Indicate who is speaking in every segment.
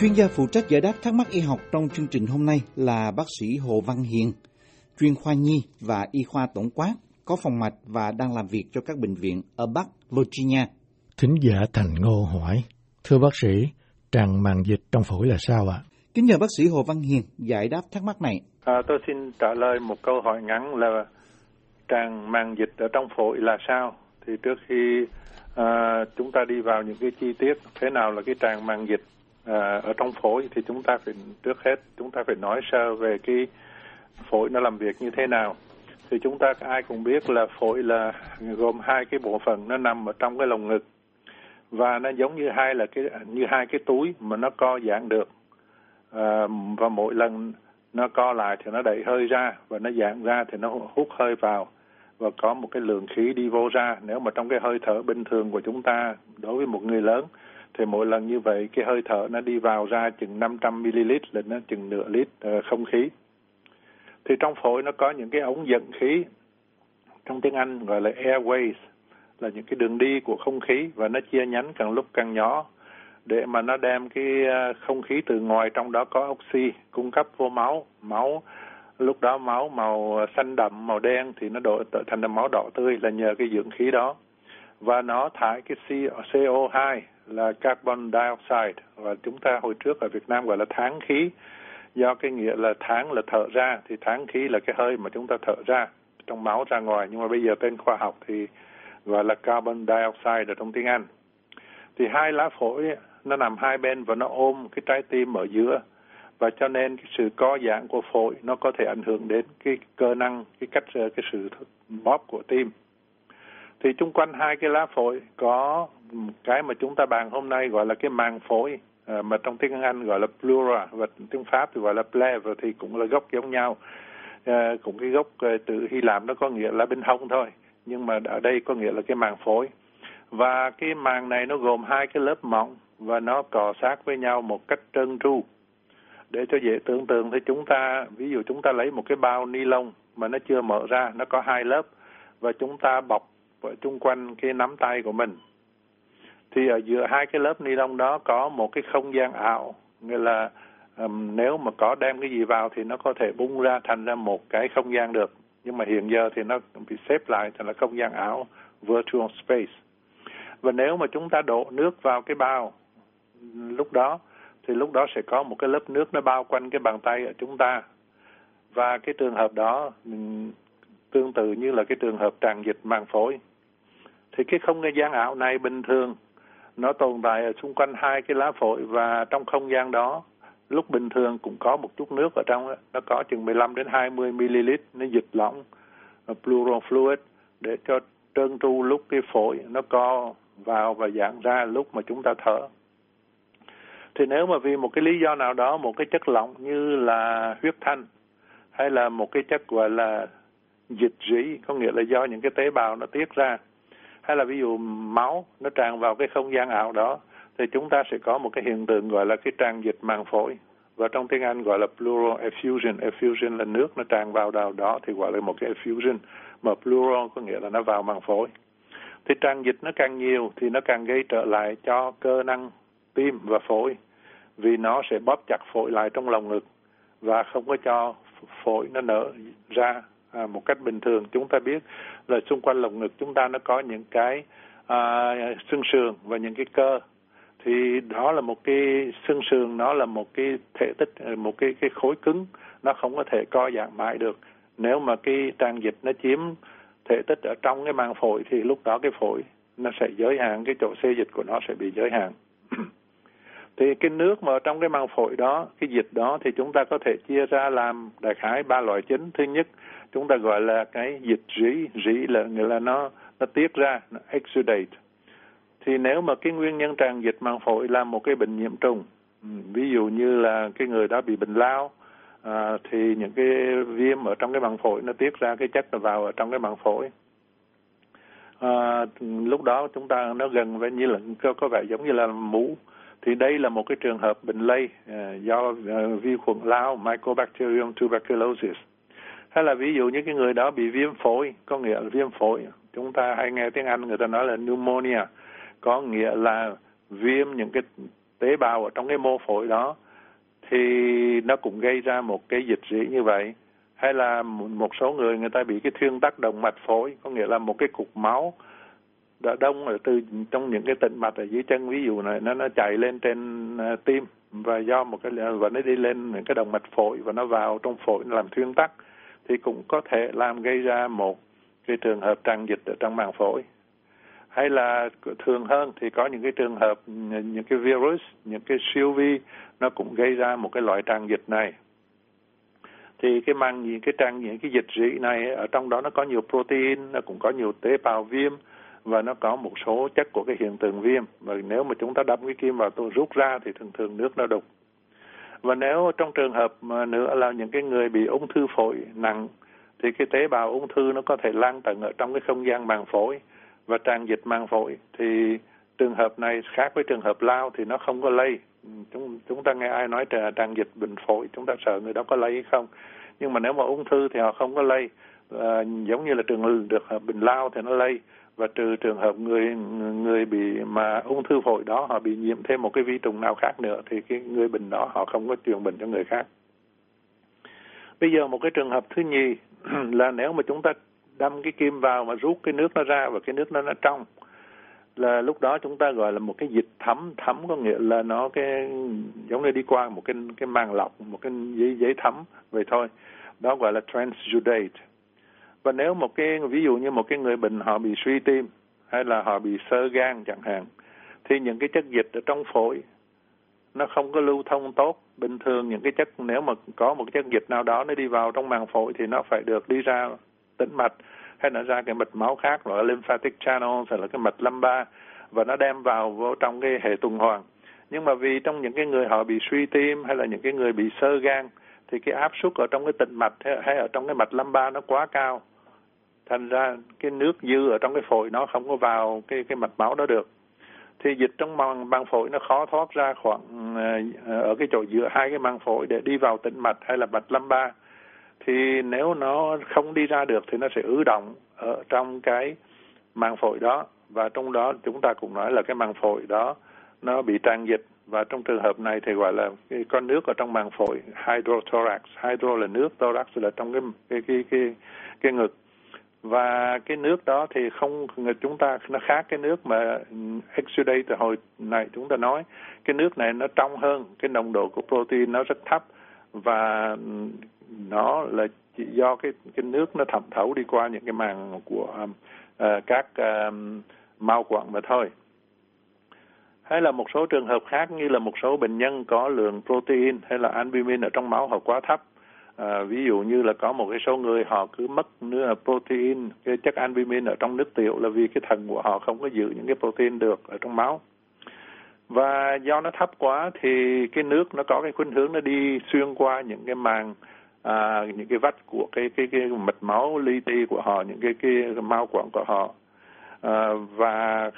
Speaker 1: Chuyên gia phụ trách giải đáp thắc mắc y học trong chương trình hôm nay là bác sĩ Hồ Văn Hiền, chuyên khoa nhi và y khoa tổng quát, có phòng mạch và đang làm việc cho các bệnh viện ở Bắc Virginia.
Speaker 2: Thính giả Thành Ngô hỏi, thưa bác sĩ, tràn màng dịch trong phổi là sao ạ?
Speaker 1: Kính nhờ bác sĩ Hồ Văn Hiền giải đáp thắc mắc này.
Speaker 3: À, tôi xin trả lời một câu hỏi ngắn là tràn màng dịch ở trong phổi là sao? Thì trước khi à, chúng ta đi vào những cái chi tiết thế nào là cái tràn màng dịch à, ở trong phổi thì chúng ta phải trước hết chúng ta phải nói sơ về cái phổi nó làm việc như thế nào. Thì chúng ta ai cũng biết là phổi là gồm hai cái bộ phận nó nằm ở trong cái lồng ngực. Và nó giống như hai là cái như hai cái túi mà nó co giãn được. À, và mỗi lần nó co lại thì nó đẩy hơi ra và nó giãn ra thì nó hút hơi vào. Và có một cái lượng khí đi vô ra. Nếu mà trong cái hơi thở bình thường của chúng ta đối với một người lớn thì mỗi lần như vậy cái hơi thở nó đi vào ra chừng 500 ml là nó chừng nửa lít uh, không khí. Thì trong phổi nó có những cái ống dẫn khí trong tiếng Anh gọi là airways là những cái đường đi của không khí và nó chia nhánh càng lúc càng nhỏ. Để mà nó đem cái ờ, không khí từ ngoài trong đó có oxy cung cấp vô máu máu lúc đó máu màu xanh đậm màu đen thì nó đổi thành là máu đỏ tươi là nhờ cái dưỡng khí đó. Và nó thải cái CO2 là carbon dioxide và chúng ta hồi trước ở Việt Nam gọi là tháng khí. Do cái nghĩa là tháng là thở ra, thì tháng khí là cái hơi mà chúng ta thở ra trong máu ra ngoài. Nhưng mà bây giờ tên khoa học thì gọi là carbon dioxide ở trong tiếng Anh. Thì hai lá phổi nó nằm hai bên và nó ôm cái trái tim ở giữa. Và cho nên cái sự co giãn của phổi nó có thể ảnh hưởng đến cái cơ năng, cái cách ờ, cái sự bóp của tim thì chung quanh hai cái lá phổi có cái mà chúng ta bàn hôm nay gọi là cái màng phổi à, mà trong tiếng Anh gọi là pleura và tiếng Pháp thì gọi là pleura thì cũng là gốc giống nhau. À, cũng cái gốc à, từ Hy Lạp nó có nghĩa là bên hông thôi nhưng mà ở đây có nghĩa là cái màng phổi. Và cái màng này nó gồm hai cái lớp mỏng và nó cọ sát với nhau một cách trơn tru. Để cho dễ tưởng tượng thì chúng ta ví dụ chúng ta lấy một cái bao ni lông mà nó chưa mở ra nó có hai lớp và chúng ta bọc chung quanh cái nắm tay của mình. Thì ở giữa hai cái lớp ni lông đó có một cái không gian ảo nghĩa là um, nếu mà có đem cái gì vào thì nó có thể bung ra thành ra một cái không gian được. Nhưng mà hiện giờ thì nó bị xếp lại thành là không gian ảo virtual space. Và nếu mà chúng ta đổ nước vào cái bao lúc đó thì lúc đó sẽ có một cái lớp nước nó bao quanh cái bàn tay ở chúng ta. Và cái trường hợp đó tương tự như là cái trường hợp tràn dịch màng phổi thì cái không gian ảo này bình thường, nó tồn tại ở xung quanh hai cái lá phổi và trong không gian đó, lúc bình thường cũng có một chút nước ở trong đó. nó có chừng 15 đến 20 ml nó dịch lỏng ờ, pleural fluid để cho trơn tru lúc cái phổi nó co vào và giãn ra lúc mà chúng ta thở thì nếu mà vì một cái lý do nào đó, một cái chất lỏng như là huyết thanh hay là một cái chất gọi là dịch rỉ, có nghĩa là do những cái tế bào nó tiết ra hay là ví dụ máu nó tràn vào cái không gian ảo đó, thì chúng ta sẽ có một cái hiện tượng gọi là cái tràn dịch màng phổi. Và trong tiếng Anh gọi là pleural effusion. Effusion là nước nó tràn vào đầu đó thì gọi là một cái effusion, mà pleural có nghĩa là nó vào màng phổi. Thì tràn dịch nó càng nhiều thì nó càng gây trở lại cho cơ năng tim và phổi, vì nó sẽ bóp chặt phổi lại trong lòng ngực và không có cho phổi nó nở ra à, một cách bình thường chúng ta biết là xung quanh lồng ngực chúng ta nó có những cái à, xương sườn và những cái cơ. Thì đó là một cái xương sườn nó là một cái thể tích à, một cái cái khối cứng nó không có thể co giãn mãi được. Nếu mà cái tràn dịch nó chiếm thể tích ở trong cái màng phổi thì lúc đó cái phổi nó sẽ giới hạn cái chỗ xê dịch của nó sẽ bị giới hạn. Thì cái nước mà ở trong cái màng phổi đó cái dịch đó thì chúng ta có thể chia ra làm đại khái ba loại chính. Thứ nhất chúng ta gọi là cái dịch rỉ rỉ là nghĩa là nó nó tiết ra nó exudate. Thì nếu mà cái nguyên nhân tràn dịch màng phổi là một cái bệnh nhiễm trùng ừ, ví dụ như là cái người đó bị bệnh lao à, thì những cái viêm ở trong cái màng phổi nó tiết ra cái chất nó vào ở trong cái màng phổi. À, lúc đó chúng ta nó gần với như là có, có vẻ giống như là mũ. Thì đây là một cái trường hợp bệnh lây uh, do uh, vi khuẩn lao Mycobacterium tuberculosis hay là ví dụ như cái người đó bị viêm phổi có nghĩa là viêm phổi. Chúng ta hay nghe tiếng Anh người ta nói là pneumonia. Có nghĩa là viêm những cái tế bào ở trong cái mô phổi đó. Thì nó cũng gây ra một cái dịch rỉ như vậy. Hay là một số người người ta bị cái thuyên tắc động mạch phổi có nghĩa là một cái cục máu đã đông ở từ trong những cái tĩnh mạch ở dưới chân ví dụ này nó nó chạy lên trên uh, tim. Và do một cái và nó đi lên những cái động mạch phổi và nó vào trong phổi nó làm thuyên tắc thì cũng có thể làm gây ra một cái trường hợp tràn dịch ở trong màng phổi. Hay là thường hơn thì có những cái trường hợp những cái virus, những cái siêu vi, nó cũng gây ra một cái loại tràn dịch này. Thì cái mang những cái tràn, những cái dịch rỉ này, ở trong đó nó có nhiều protein, nó cũng có nhiều tế bào viêm, và nó có một số chất của cái hiện tượng viêm. Và nếu mà chúng ta đâm cái kim vào tôi rút ra thì thường thường nước nó đục và nếu trong trường hợp mà nữa là những cái người bị ung thư phổi nặng thì cái tế bào ung thư nó có thể lan tận ở trong cái không gian màng phổi và tràn dịch màng phổi. Thì trường hợp này khác với trường hợp lao thì nó không có lây. Chúng chúng ta nghe ai nói tràn dịch bệnh phổi chúng ta sợ người đó có lây hay không. Nhưng mà nếu mà ung thư thì họ không có lây. À, giống như là trường được bệnh lao thì nó lây và trừ trường hợp người người bị mà ung thư phổi đó họ bị nhiễm thêm một cái vi trùng nào khác nữa thì cái người bệnh đó họ không có truyền bệnh cho người khác. Bây giờ một cái trường hợp thứ nhì là nếu mà chúng ta đâm cái kim vào mà rút cái nước nó ra và cái nước nó nó trong, là lúc đó chúng ta gọi là một cái dịch thấm thấm có nghĩa là nó cái giống như đi qua một cái cái màng lọc, một cái giấy giấy thấm vậy thôi. Đó gọi là transudate và nếu một cái, ví dụ như một cái người bệnh họ bị suy tim, hay là họ bị sơ gan chẳng hạn, thì những cái chất dịch ở trong phổi, nó không có lưu thông tốt. Bình thường những cái chất, nếu mà có một chất dịch nào đó nó đi vào trong màng phổi thì nó phải được đi ra tĩnh mạch, hay nó ra cái mạch máu khác gọi là lymphatic channel hay là cái mạch lamba và nó đem vào vô trong cái hệ tuần hoàn. Nhưng mà vì trong những cái người họ bị suy tim hay là những cái người bị sơ gan thì cái áp suất ở trong cái tĩnh mạch hay ở trong cái mạch lamba nó quá cao. Thành ra cái nước dư ở trong cái phổi nó không có vào cái cái mạch máu đó được. Thì dịch trong màng màng phổi nó khó thoát ra khoảng ờ, ở cái chỗ giữa hai cái màng phổi để đi vào tĩnh mạch hay là mạch lamba thì nếu nó không đi ra được thì nó sẽ ứ động ở trong cái màng phổi đó. Và trong đó chúng ta cũng nói là cái màng phổi đó nó bị tràn dịch và trong trường hợp này thì gọi là cái con nước ở trong màng phổi hydrothorax. Hydro là nước thorax là trong cái cái cái cái, cái ngực. Và cái nước đó thì không chúng ta nó khác cái nước mà exudate từ hồi này chúng ta nói. Cái nước này nó trong hơn cái nồng độ của protein nó rất thấp. Và nó là chỉ do cái cái nước nó thẩm thấu đi qua những cái màng của uh, các à, uh, mao quặng mà thôi hay là một số trường hợp khác như là một số bệnh nhân có lượng protein hay là albumin ở trong máu họ quá thấp À, ví dụ như là có một cái số người họ cứ mất nữa protein, cái chất albumin ở trong nước tiểu là vì cái thận của họ không có giữ những cái protein được ở trong máu. Và do nó thấp quá thì cái nước nó có cái khuynh hướng nó đi xuyên qua những cái màng à, những cái vách của cái cái cái mạch máu li ti của họ, những cái cái mao quản của họ. À, và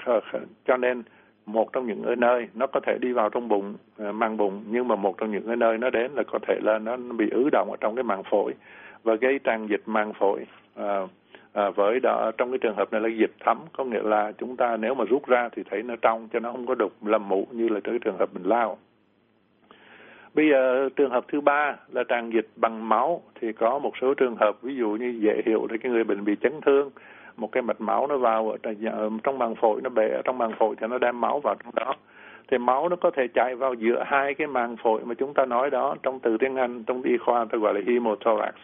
Speaker 3: cho nên một trong những nơi nó có thể đi vào trong bụng à, mang bụng nhưng mà một trong những cái nơi nó đến là có thể là nó bị ứ động ở trong cái màng phổi. Và gây tràn dịch màng phổi à, à, với đó trong cái trường hợp này là dịch thấm có nghĩa là chúng ta nếu mà rút ra thì thấy nó trong cho nó không có đục lầm mũ như là cái trường hợp mình lao. Bây giờ trường hợp thứ ba là tràn dịch bằng máu thì có một số trường hợp ví dụ như dễ hiểu là cái người bệnh bị chấn thương một cái mạch máu nó vào ở trong màng phổi, nó bể ở trong màng phổi thì nó đem máu vào trong đó. Thì máu nó có thể chạy vào giữa hai cái màng phổi mà chúng ta nói đó, trong từ tiếng Anh, trong y khoa ta gọi là hemothorax.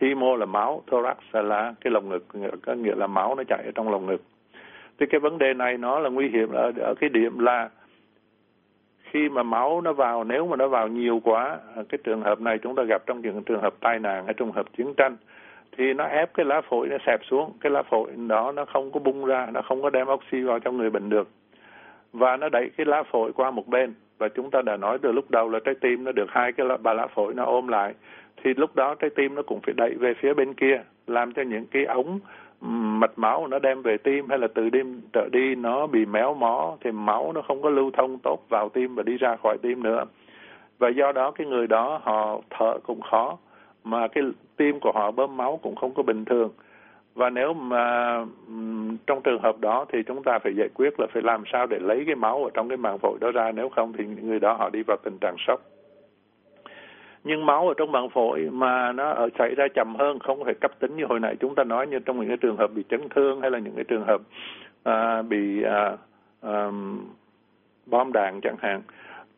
Speaker 3: Hemo là máu, thorax là cái lồng ngực, có nghĩa là máu nó chạy ở trong lồng ngực. Thì cái vấn đề này nó là nguy hiểm ở ở cái điểm là khi mà máu nó vào, nếu mà nó vào nhiều quá, cái trường hợp này chúng ta gặp trong những trường hợp tai nạn hay trường hợp chiến tranh thì nó ép cái lá phổi nó xẹp xuống cái lá phổi đó nó không có bung ra nó không có đem oxy vào trong người bệnh được. Và nó đẩy cái lá phổi qua một bên. Và chúng ta đã nói từ lúc đầu là trái tim nó được hai cái lá, ba lá phổi nó ôm lại. Thì lúc đó trái tim nó cũng phải đẩy về phía bên kia làm cho những cái ống mạch máu nó đem về tim. Hay là từ đêm trở đi nó bị méo mó thì máu nó không có lưu thông tốt vào tim và đi ra khỏi tim nữa. Và do đó cái người đó họ thở cũng khó. Mà cái tim của họ bơm máu cũng không có bình thường. Và nếu mà trong trường hợp đó thì chúng ta phải giải quyết là phải làm sao để lấy cái máu ở trong cái màng phổi đó ra nếu không thì người đó họ đi vào tình trạng sốc. Nhưng máu ở trong màng phổi mà nó ở xảy ra chậm hơn không phải cấp tính như hồi nãy chúng ta nói như trong những cái trường hợp bị chấn thương hay là những cái trường hợp à, bị à, à, bom đạn chẳng hạn.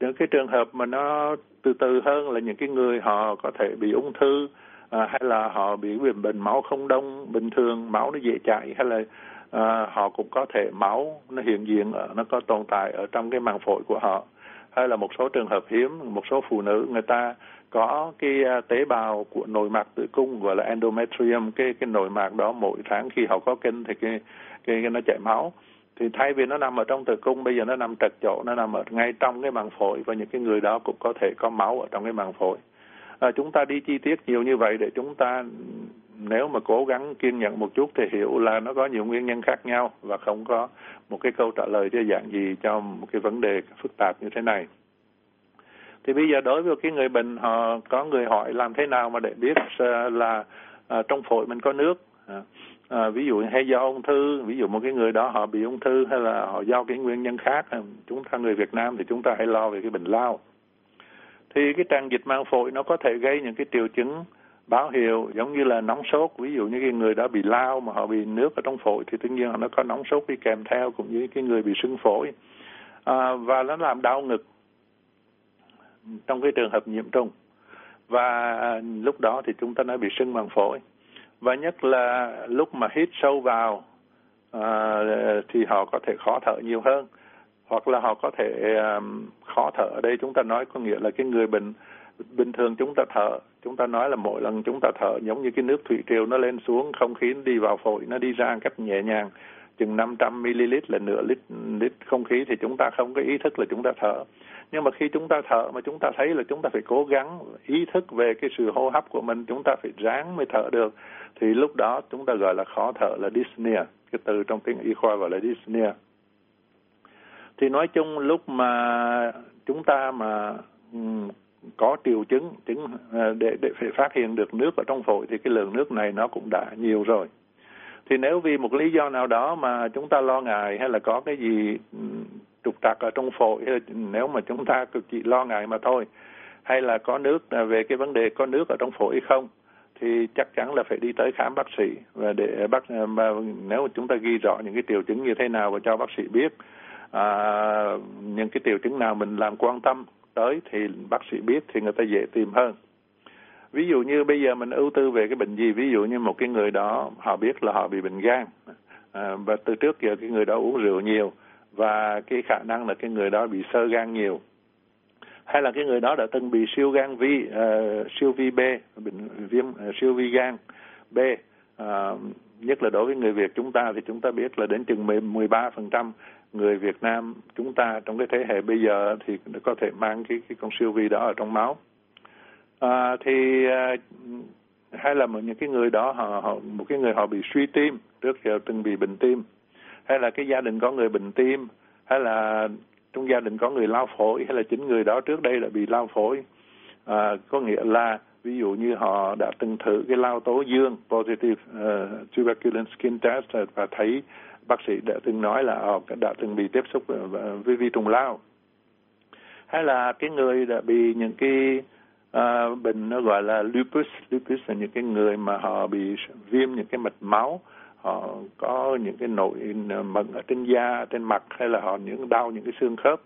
Speaker 3: Những cái trường hợp mà nó từ từ hơn là những cái người họ có thể bị ung thư à, hay là họ bị bệnh bệnh máu không đông bình thường máu nó dễ chảy hay là à, họ cũng có thể máu nó hiện diện ở nó có tồn tại ở trong cái màng phổi của họ. Hay là một số trường hợp hiếm một số phụ nữ người ta có cái à, tế bào của nội mạc tử cung gọi là endometrium cái cái nội mạc đó mỗi tháng khi họ có kinh thì cái cái, cái nó chảy máu. Thì thay vì nó nằm ở trong tử cung bây giờ nó nằm trật chỗ nó nằm ở ngay trong cái màng phổi và những cái người đó cũng có thể có máu ở trong cái màng phổi à, chúng ta đi chi tiết nhiều như vậy để chúng ta nếu mà cố gắng kiên nhẫn một chút thì hiểu là nó có nhiều nguyên nhân khác nhau và không có một cái câu trả lời cho dạng gì cho một cái vấn đề phức tạp như thế này. Thì bây giờ đối với cái người bệnh họ có người hỏi làm thế nào mà để biết à, là à, trong phổi mình có nước? À, à, ví dụ hay do ung thư ví dụ một cái người đó họ bị ung thư hay là họ do cái nguyên nhân khác. Chúng ta người Việt Nam thì chúng ta hãy lo về cái bệnh lao thì cái tràn dịch màng phổi nó có thể gây những cái triệu chứng báo hiệu giống như là nóng sốt ví dụ như cái người đó bị lao mà họ bị nước ở trong phổi thì tất nhiên nó có nóng sốt đi kèm theo cũng như cái người bị sưng phổi. À, và nó làm đau ngực trong cái trường hợp nhiễm trùng. Và lúc đó thì chúng ta nói bị sưng màng phổi. Và nhất là lúc mà hít sâu vào à, thì họ có thể khó thở nhiều hơn hoặc là họ có thể um, khó thở ở đây chúng ta nói có nghĩa là cái người bệnh bình thường chúng ta thở chúng ta nói là mỗi lần chúng ta thở giống như cái nước thủy triều nó lên xuống không khí đi vào phổi nó đi ra cách nhẹ nhàng chừng 500 ml là nửa lít lít không khí thì chúng ta không có ý thức là chúng ta thở nhưng mà khi chúng ta thở mà chúng ta thấy là chúng ta phải cố gắng ý thức về cái sự hô hấp của mình chúng ta phải ráng mới thở được thì lúc đó chúng ta gọi là khó thở là dyspnea cái từ trong tiếng y khoa gọi là dyspnea thì nói chung lúc mà chúng ta mà um, có triệu chứng chứng ờ, để để phải phát hiện được nước ở trong phổi thì cái lượng nước này nó cũng đã nhiều rồi. Thì nếu vì một lý do nào đó mà chúng ta lo ngại hay là có cái gì ừ, trục trặc ở trong phổi nếu mà chúng ta chỉ lo ngại mà thôi hay là có nước à, về cái vấn đề có nước ở trong phổi hay không thì chắc chắn là phải đi tới khám bác sĩ và để bác à, mà nếu chúng ta ghi rõ những cái triệu chứng như thế nào và cho bác sĩ biết à, những cái triệu chứng nào mình làm quan tâm tới thì bác sĩ biết thì người ta dễ tìm hơn. Ví dụ như bây giờ mình ưu tư về cái bệnh gì? Ví dụ như một cái người đó họ biết là họ bị bệnh gan. À, và từ trước giờ cái người đó uống rượu nhiều và cái khả năng là cái người đó bị sơ gan nhiều. Hay là cái người đó đã từng bị siêu gan vi uh, siêu vi B bệnh viêm uh, siêu vi gan B. Uh, nhất là đối với người Việt chúng ta thì chúng ta biết là đến chừng 13% người Việt Nam chúng ta trong cái thế hệ bây giờ thì có thể mang cái cái con siêu vi đó ở trong máu. À, thì à, hay là một những cái người đó họ, họ một cái người họ bị suy tim trước giờ từng bị bệnh tim hay là cái gia đình có người bệnh tim hay là trong gia đình có người lao phổi hay là chính người đó trước đây đã bị lao phổi. À, có nghĩa là ví dụ như họ đã từng thử cái lao tố dương positive uh, tuberculin skin test uh, và thấy bác sĩ đã từng nói là họ đã từng bị tiếp xúc uh, với vi trùng lao. Hay là cái người đã bị những cái uh, bệnh nó gọi là lupus. Lupus là những cái người mà họ bị viêm những cái mạch máu. Họ có những cái nỗi uh, mẩn ở trên da trên mặt hay là họ những đau những cái xương khớp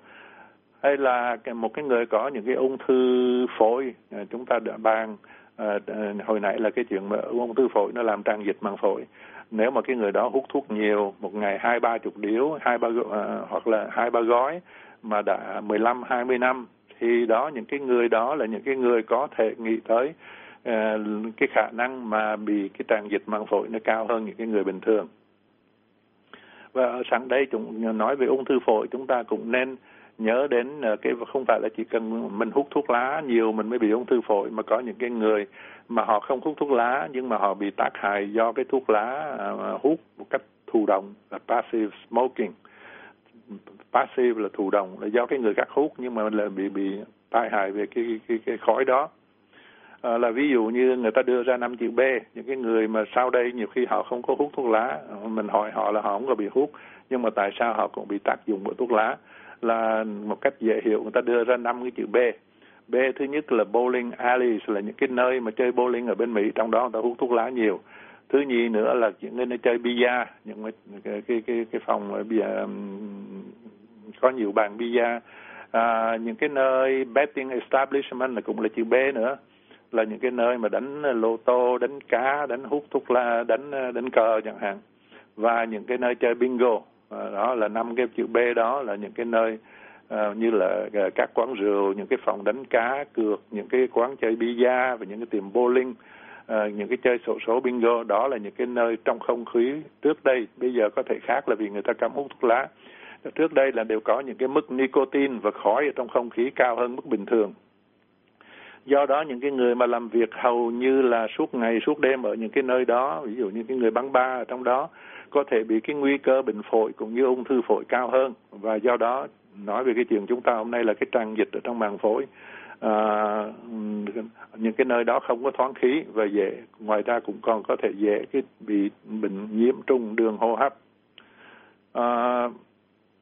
Speaker 3: hay là một cái người có những cái ung thư phổi à, chúng ta đã bàn à, à, hồi nãy là cái chuyện mà ung thư phổi nó làm tràn dịch màng phổi. Nếu mà cái người đó hút thuốc nhiều một ngày hai ba chục điếu hai ba à, hoặc là hai ba gói mà đã mười lăm hai mươi năm thì đó những cái người đó là những cái người có thể nghĩ tới à, cái khả năng mà bị cái tràn dịch màng phổi nó cao hơn những cái người bình thường. Và ở sẵn đây chúng nói về ung thư phổi chúng ta cũng nên nhớ đến ờ, cái không phải là chỉ cần mình hút thuốc lá nhiều mình mới bị ung thư phổi mà có những cái người mà họ không hút thuốc lá nhưng mà họ bị tác hại do cái thuốc lá à, hút một cách thụ động là passive smoking. Passive là thụ động là do cái người khác hút nhưng mà là bị bị tai hại về cái cái cái khói đó. À, là ví dụ như người ta đưa ra năm chữ B những cái người mà sau đây nhiều khi họ không có hút thuốc lá mình hỏi họ là họ không có bị hút nhưng mà tại sao họ cũng bị tác dụng của thuốc lá? Là một cách dễ hiểu. Người ta đưa ra năm cái chữ B. B thứ nhất là bowling alleys là những cái nơi mà chơi bowling ở bên Mỹ. Trong đó người ta hút thuốc lá nhiều. Thứ nhì nữa là những nơi chơi bia những cái cái cái, cái phòng bia có nhiều bàn bia. À, những cái nơi betting establishment là cũng là chữ B nữa. Là những cái nơi mà đánh lô tô đánh cá đánh hút thuốc lá đánh đánh cờ chẳng hạn. Và những cái nơi chơi bingo. Ờ, đó là năm cái chữ B đó là những cái nơi uh, như là uh, các quán rượu những cái phòng đánh cá cược những cái quán chơi bia và những cái tiệm bowling uh, những cái chơi sổ số bingo. Đó là những cái nơi trong không khí trước đây. Bây giờ có thể khác là vì người ta cấm hút thuốc lá. Trước đây là đều có những cái mức nicotine và khói ở trong không khí cao hơn mức bình thường. Do đó những cái người mà làm việc hầu như là suốt ngày suốt đêm ở những cái nơi đó ví dụ như cái người bắn ba ở trong đó có thể bị cái nguy cơ bệnh phổi cũng như ung thư phổi cao hơn. Và do đó nói về cái chuyện chúng ta hôm nay là cái tràn dịch ở trong màng phổi à, những cái nơi đó không có thoáng khí và dễ ngoài ra cũng còn có thể dễ cái bị bệnh nhiễm trùng đường hô hấp. À,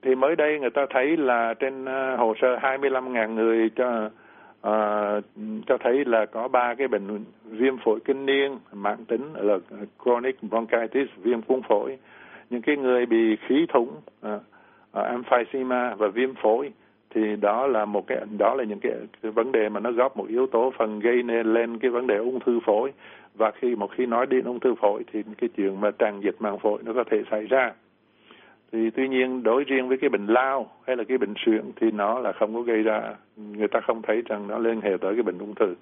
Speaker 3: thì mới đây người ta thấy là trên à, hồ sơ 25.000 người cho à, cho thấy là có ba cái bệnh viêm phổi kinh niên mãn tính là chronic bronchitis viêm cuống phổi. Những cái người bị khí thủng à, emphysema và viêm phổi thì đó là một cái đó là những cái, cái vấn đề mà nó góp một yếu tố phần gây nên lên cái vấn đề ung thư phổi. Và khi một khi nói đến ung thư phổi thì cái chuyện mà tràn dịch màng phổi nó có thể xảy ra thì tuy nhiên đối riêng với cái bệnh lao hay là cái bệnh suyễn thì nó là không có gây ra, người ta không thấy rằng nó liên hệ tới cái bệnh ung thư.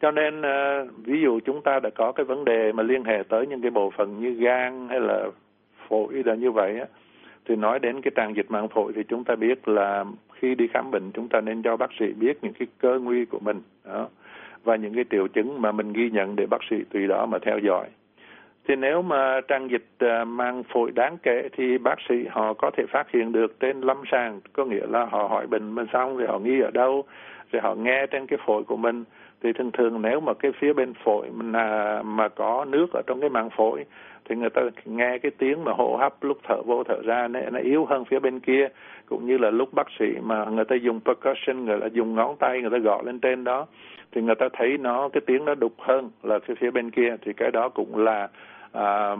Speaker 3: Cho nên ờ, ví dụ chúng ta đã có cái vấn đề mà liên hệ tới những cái bộ phận như gan hay là phổi là như vậy á, thì nói đến cái tràn dịch màng phổi thì chúng ta biết là khi đi khám bệnh chúng ta nên cho bác sĩ biết những cái cơ nguy của mình, đó, và những cái triệu chứng mà mình ghi nhận để bác sĩ tùy đó mà theo dõi thì nếu mà tràn dịch à, mang phổi đáng kể thì bác sĩ họ có thể phát hiện được trên lâm sàng. Có nghĩa là họ hỏi bệnh mình xong rồi họ nghi ở đâu rồi họ nghe trên cái phổi của mình. Thì thường thường nếu mà cái phía bên phổi mình à, mà có nước ở trong cái màng phổi thì người ta nghe cái tiếng mà hô hấp lúc thở vô thở ra nó, nó yếu hơn phía bên kia. Cũng như là lúc bác sĩ mà người ta dùng percussion người ta dùng ngón tay người ta gõ lên trên đó thì người ta thấy nó cái tiếng nó đục hơn là phía phía bên kia. Thì cái đó cũng là à,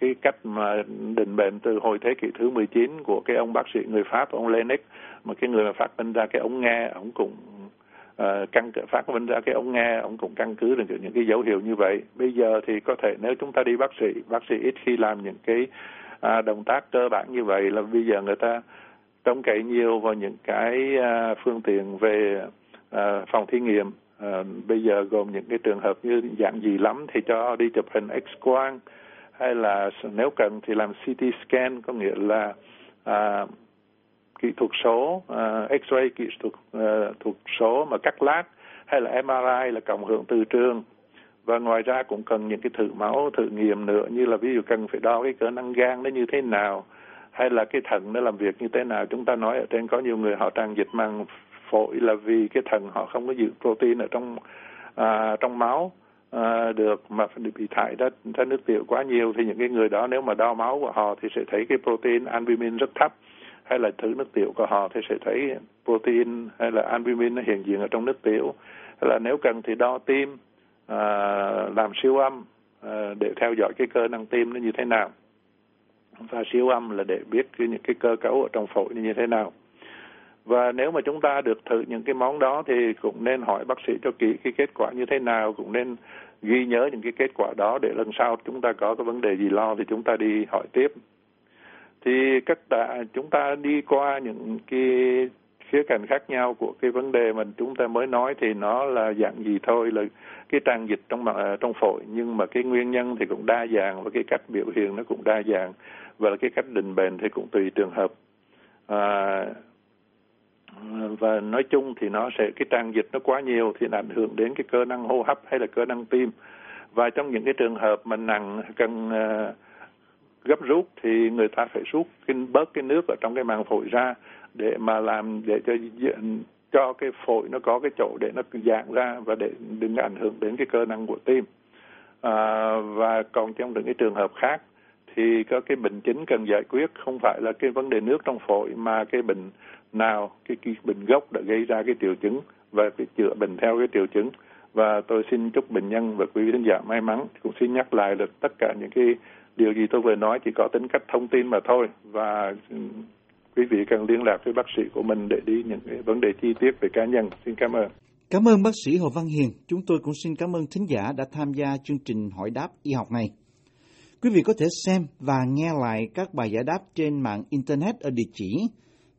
Speaker 3: cái cách mà định bệnh từ hồi thế kỷ thứ 19 của cái ông bác sĩ người Pháp ông Lennox mà cái người mà phát minh ra cái ống nghe ông cũng à, căn phát minh ra cái ống nghe ông cũng căn cứ được những cái dấu hiệu như vậy. Bây giờ thì có thể nếu chúng ta đi bác sĩ bác sĩ ít khi làm những cái à, động tác cơ bản như vậy là bây giờ người ta trông cậy nhiều vào những cái à, phương tiện về à, phòng thí nghiệm à, bây giờ gồm những cái trường hợp như dạng gì lắm thì cho đi chụp hình x quang hay là nếu cần thì làm CT scan có nghĩa là à, kỹ thuật số à, X-ray kỹ thuật à, thuật số mà cắt lát hay là MRI là cộng hưởng từ trường. Và ngoài ra cũng cần những cái thử máu thử nghiệm nữa như là ví dụ cần phải đo cái cỡ năng gan nó như thế nào hay là cái thận nó làm việc như thế nào. Chúng ta nói ở trên có nhiều người họ tràn dịch màng phổi là vì cái thận họ không có giữ protein ở trong à, trong máu à, được mà bị thải ra, ra nước tiểu quá nhiều thì những cái người đó nếu mà đo máu của họ thì sẽ thấy cái protein albumin rất thấp hay là thử nước tiểu của họ thì sẽ thấy protein hay là albumin nó hiện diện ở trong nước tiểu. Hay là nếu cần thì đo tim à, làm siêu âm à, để theo dõi cái cơ năng tim nó như thế nào. Và siêu âm là để biết cái, những cái cơ cấu ở trong phổi như thế nào và nếu mà chúng ta được thử những cái món đó thì cũng nên hỏi bác sĩ cho kỹ cái kết quả như thế nào cũng nên ghi nhớ những cái kết quả đó để lần sau chúng ta có cái vấn đề gì lo thì chúng ta đi hỏi tiếp. Thì cách đã chúng ta đi qua những cái khía cạnh khác nhau của cái vấn đề mà chúng ta mới nói thì nó là dạng gì thôi là cái tràn dịch trong trong phổi. Nhưng mà cái nguyên nhân thì cũng đa dạng và cái cách biểu hiện nó cũng đa dạng. Và cái cách định bệnh thì cũng tùy trường hợp. À, và nói chung thì nó sẽ cái tràn dịch nó quá nhiều thì ảnh hưởng đến cái cơ năng hô hấp hay là cơ năng tim. Và trong những cái trường hợp mà nặng cần uh, gấp rút thì người ta phải rút cái bớt cái nước ở trong cái màng phổi ra để mà làm để cho cho cái phổi nó có cái chỗ để nó giãn ra và để đừng ảnh hưởng đến cái cơ năng của tim. À, và còn trong những cái trường hợp khác thì có cái bệnh chính cần giải quyết không phải là cái vấn đề nước trong phổi mà cái bệnh nào cái, cái bệnh gốc đã gây ra cái triệu chứng và phải chữa bệnh theo cái triệu chứng. Và tôi xin chúc bệnh nhân và quý vị khán giả may mắn. Cũng xin nhắc lại là tất cả những cái điều gì tôi vừa nói chỉ có tính cách thông tin mà thôi. Và ừ, quý vị cần liên lạc với bác sĩ của mình để đi những cái vấn đề chi tiết về cá nhân. Xin cảm ơn.
Speaker 1: Cảm ơn bác sĩ Hồ Văn Hiền. Chúng tôi cũng xin cảm ơn thính giả đã tham gia chương trình hỏi đáp y học này. Quý vị có thể xem và nghe lại các bài giải đáp trên mạng Internet ở địa chỉ